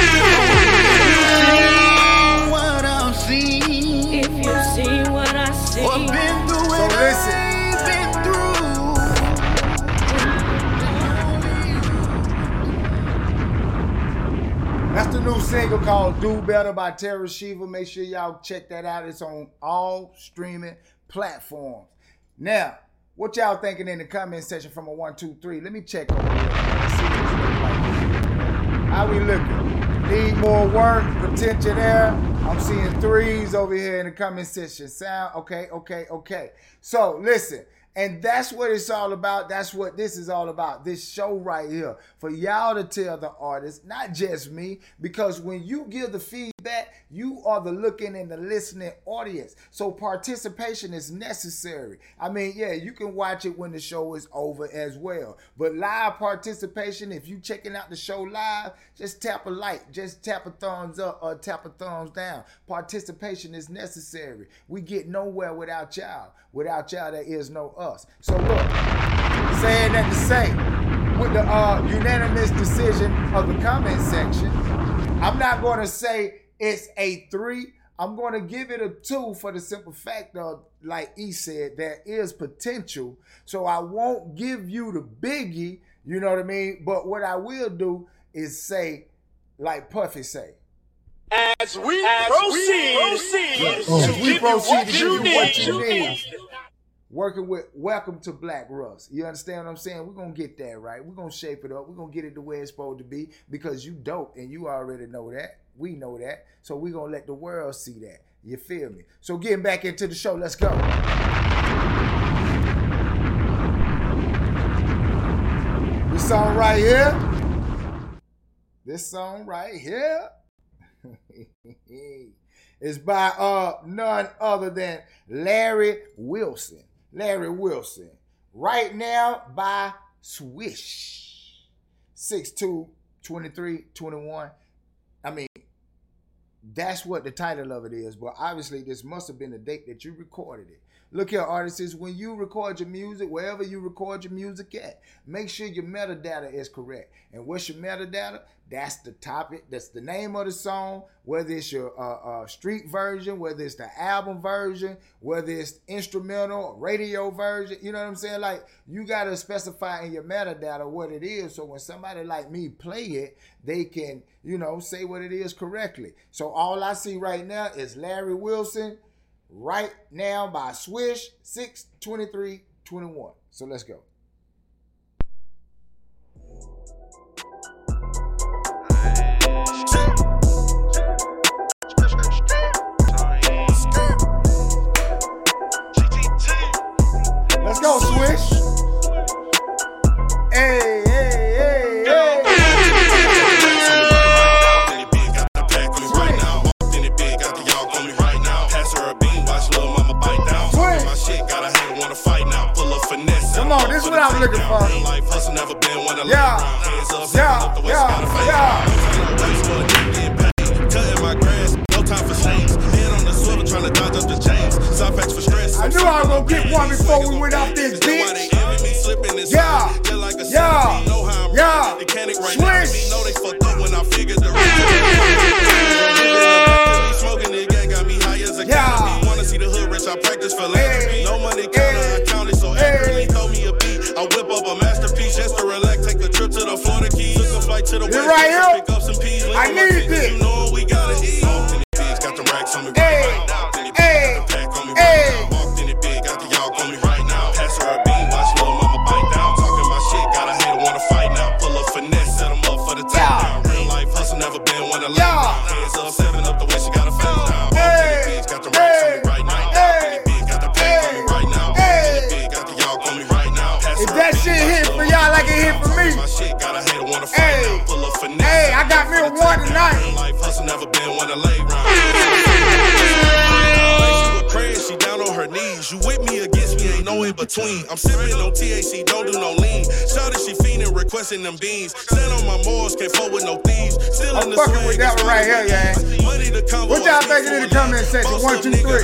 What I'm seeing. If you see what I see. Or been through So what listen. I've been through. That's the new single called Do Better by Terra Shiva. Make sure y'all check that out. It's on all streaming platforms. Now, what y'all thinking in the comment section from a one, two, three? Let me check over here. How we looking? Need more work, potential there. I'm seeing threes over here in the comment section. Sound okay, okay, okay. So listen, and that's what it's all about. That's what this is all about. This show right here. For y'all to tell the artist, not just me, because when you give the feedback, you are the looking and the listening audience. So participation is necessary. I mean, yeah, you can watch it when the show is over as well. But live participation, if you checking out the show live, just tap a like, just tap a thumbs up or tap a thumbs down. Participation is necessary. We get nowhere without y'all. Without y'all, there is no us. So look, saying that to say, with the uh, unanimous decision of the comment section, I'm not going to say it's a three. I'm going to give it a two for the simple fact of, like E said, there is potential. So I won't give you the biggie, you know what I mean? But what I will do is say, like Puffy say, As we proceed, As to we give you proceed what to give you you what need. you need. Working with Welcome to Black Russ. You understand what I'm saying? We're gonna get that right. We're gonna shape it up. We're gonna get it the way it's supposed to be because you dope and you already know that. We know that. So we're gonna let the world see that. You feel me? So getting back into the show, let's go. This song right here This song right here is by uh none other than Larry Wilson. Larry Wilson. Right now by Swish. 6'2, 23, 21. I mean, that's what the title of it is, but obviously this must have been the date that you recorded it. Look here, artists, when you record your music, wherever you record your music at, make sure your metadata is correct. And what's your metadata? That's the topic, that's the name of the song, whether it's your uh, uh, street version, whether it's the album version, whether it's instrumental, radio version, you know what I'm saying? Like, you got to specify in your metadata what it is so when somebody like me play it, they can, you know, say what it is correctly. So all I see right now is Larry Wilson right now by Swish 62321. So let's go. Let's go, Swish. I'm looking for. Yeah, yeah, yeah, yeah. Cutting my grass, no time for shades. Head on the swivel, trying to dodge up the chains. Side packs for stress. I knew I was gonna get one before we went off this bitch. Yeah, yeah, yeah. Swish. Right here? I got me a one tonight. Life hustle, never been one to lay round. She down on her knees. You with me, against me, ain't no in between. I'm sipping on THC, don't do no lean. Shouted, she fiending, requesting them beans. Stand on my morals, can't fuck with no thieves. Still I'm in the fucking swing, with that one right here, gang. Money to come. What y'all thinking in the comment section? One, two, three.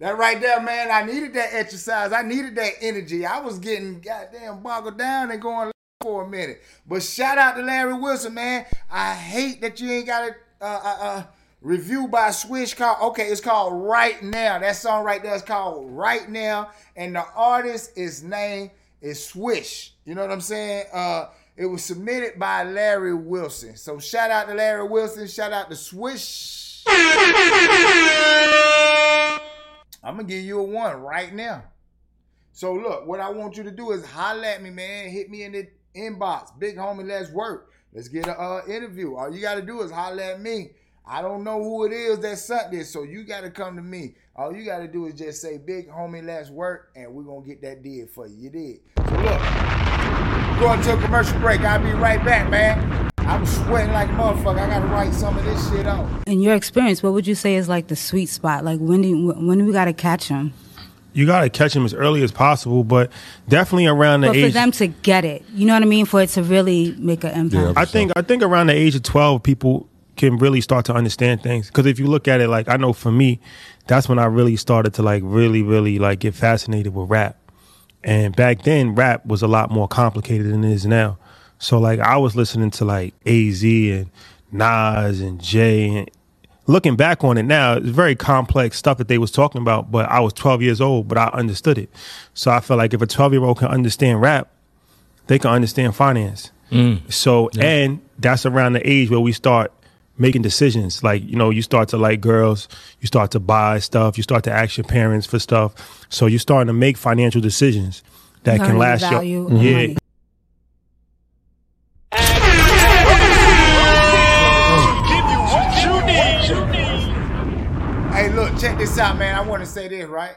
That right there, man. I needed that exercise. I needed that energy. I was getting goddamn boggled down and going for a minute. But shout out to Larry Wilson, man. I hate that you ain't got a uh, review by Swish called. Okay, it's called Right Now. That song right there is called Right Now, and the artist is name is Swish. You know what I'm saying? Uh, it was submitted by Larry Wilson. So shout out to Larry Wilson. Shout out to Swish. I'm gonna give you a one right now. So look, what I want you to do is holler at me, man. Hit me in the inbox. Big homie, let's work. Let's get an uh, interview. All you gotta do is holler at me. I don't know who it is that sent this, so you gotta come to me. All you gotta do is just say, "Big homie, let's work," and we're gonna get that deal for you. You did. So look, going to a commercial break. I'll be right back, man. I'm sweating like a motherfucker. I gotta write some of this shit out. In your experience, what would you say is like the sweet spot? Like when do you, when do we got to catch them? You got to catch them as early as possible, but definitely around the But for them to get it, you know what I mean, for it to really make an impact. I think I think around the age of twelve, people can really start to understand things. Because if you look at it, like I know for me, that's when I really started to like really, really like get fascinated with rap. And back then, rap was a lot more complicated than it is now. So like I was listening to like Az and Nas and Jay and looking back on it now, it's very complex stuff that they was talking about, but I was 12 years old, but I understood it. So I felt like if a 12 year old can understand rap, they can understand finance. Mm. So, and that's around the age where we start making decisions. Like, you know, you start to like girls, you start to buy stuff, you start to ask your parents for stuff. So you're starting to make financial decisions that Learning can last value your, yeah. money. Check this out, man. I want to say this, right?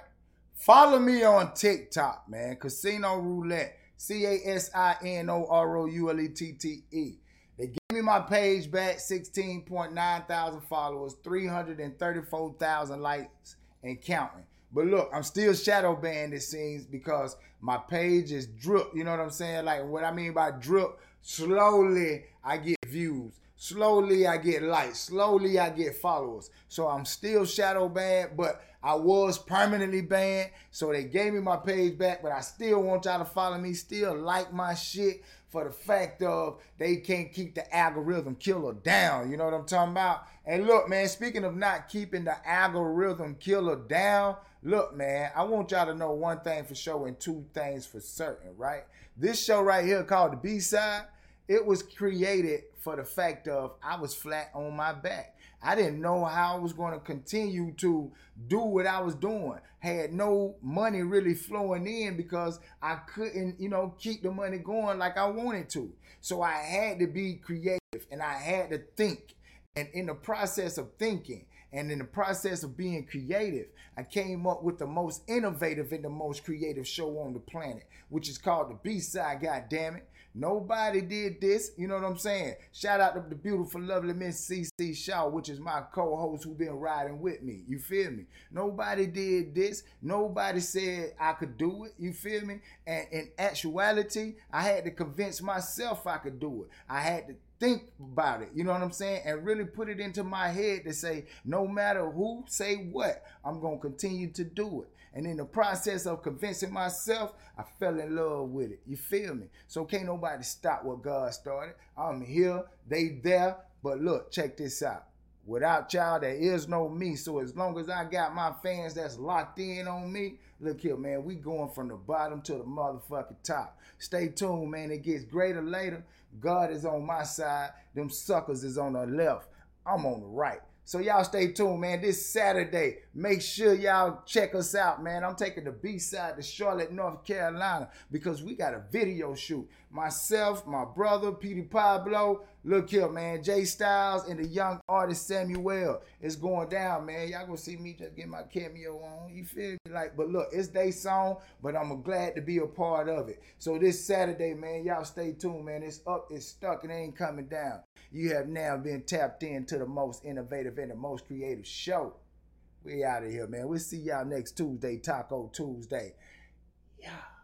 Follow me on TikTok, man. Casino Roulette. C A S I N O R O U L E T T E. They gave me my page back, 16.9 thousand followers, 334,000 likes, and counting. But look, I'm still shadow banned, it seems, because my page is drip. You know what I'm saying? Like, what I mean by drip, slowly I get views. Slowly I get likes. Slowly I get followers. So I'm still shadow banned, but I was permanently banned. So they gave me my page back, but I still want y'all to follow me. Still like my shit for the fact of they can't keep the algorithm killer down. You know what I'm talking about? And look, man, speaking of not keeping the algorithm killer down, look, man, I want y'all to know one thing for sure and two things for certain, right? This show right here called The B-Side, it was created for the fact of I was flat on my back. I didn't know how I was going to continue to do what I was doing. Had no money really flowing in because I couldn't, you know, keep the money going like I wanted to. So I had to be creative and I had to think. And in the process of thinking and in the process of being creative, I came up with the most innovative and the most creative show on the planet, which is called the B-Side, God damn it. Nobody did this, you know what I'm saying? Shout out to the beautiful, lovely Miss CC Shaw, which is my co-host who's been riding with me. You feel me? Nobody did this. Nobody said I could do it. You feel me? And in actuality, I had to convince myself I could do it. I had to think about it. You know what I'm saying? And really put it into my head to say, no matter who say what, I'm gonna continue to do it. And in the process of convincing myself, I fell in love with it. You feel me? So can't nobody stop what God started. I'm here, they there. But look, check this out. Without y'all, there is no me. So as long as I got my fans that's locked in on me, look here, man, we going from the bottom to the motherfucking top. Stay tuned, man. It gets greater later. God is on my side. Them suckers is on the left. I'm on the right. So y'all stay tuned, man. This Saturday, make sure y'all check us out, man. I'm taking the B-side to Charlotte, North Carolina, because we got a video shoot. Myself, my brother, Petey Pablo, look here, man, Jay Styles, and the young artist Samuel. It's going down, man. Y'all gonna see me just get my cameo on. You feel me? Like, but look, it's their song, but I'm glad to be a part of it. So this Saturday, man, y'all stay tuned, man. It's up, it's stuck, and it ain't coming down. You have now been tapped into the most innovative and the most creative show. We out of here, man. We'll see y'all next Tuesday, Taco Tuesday. Yeah.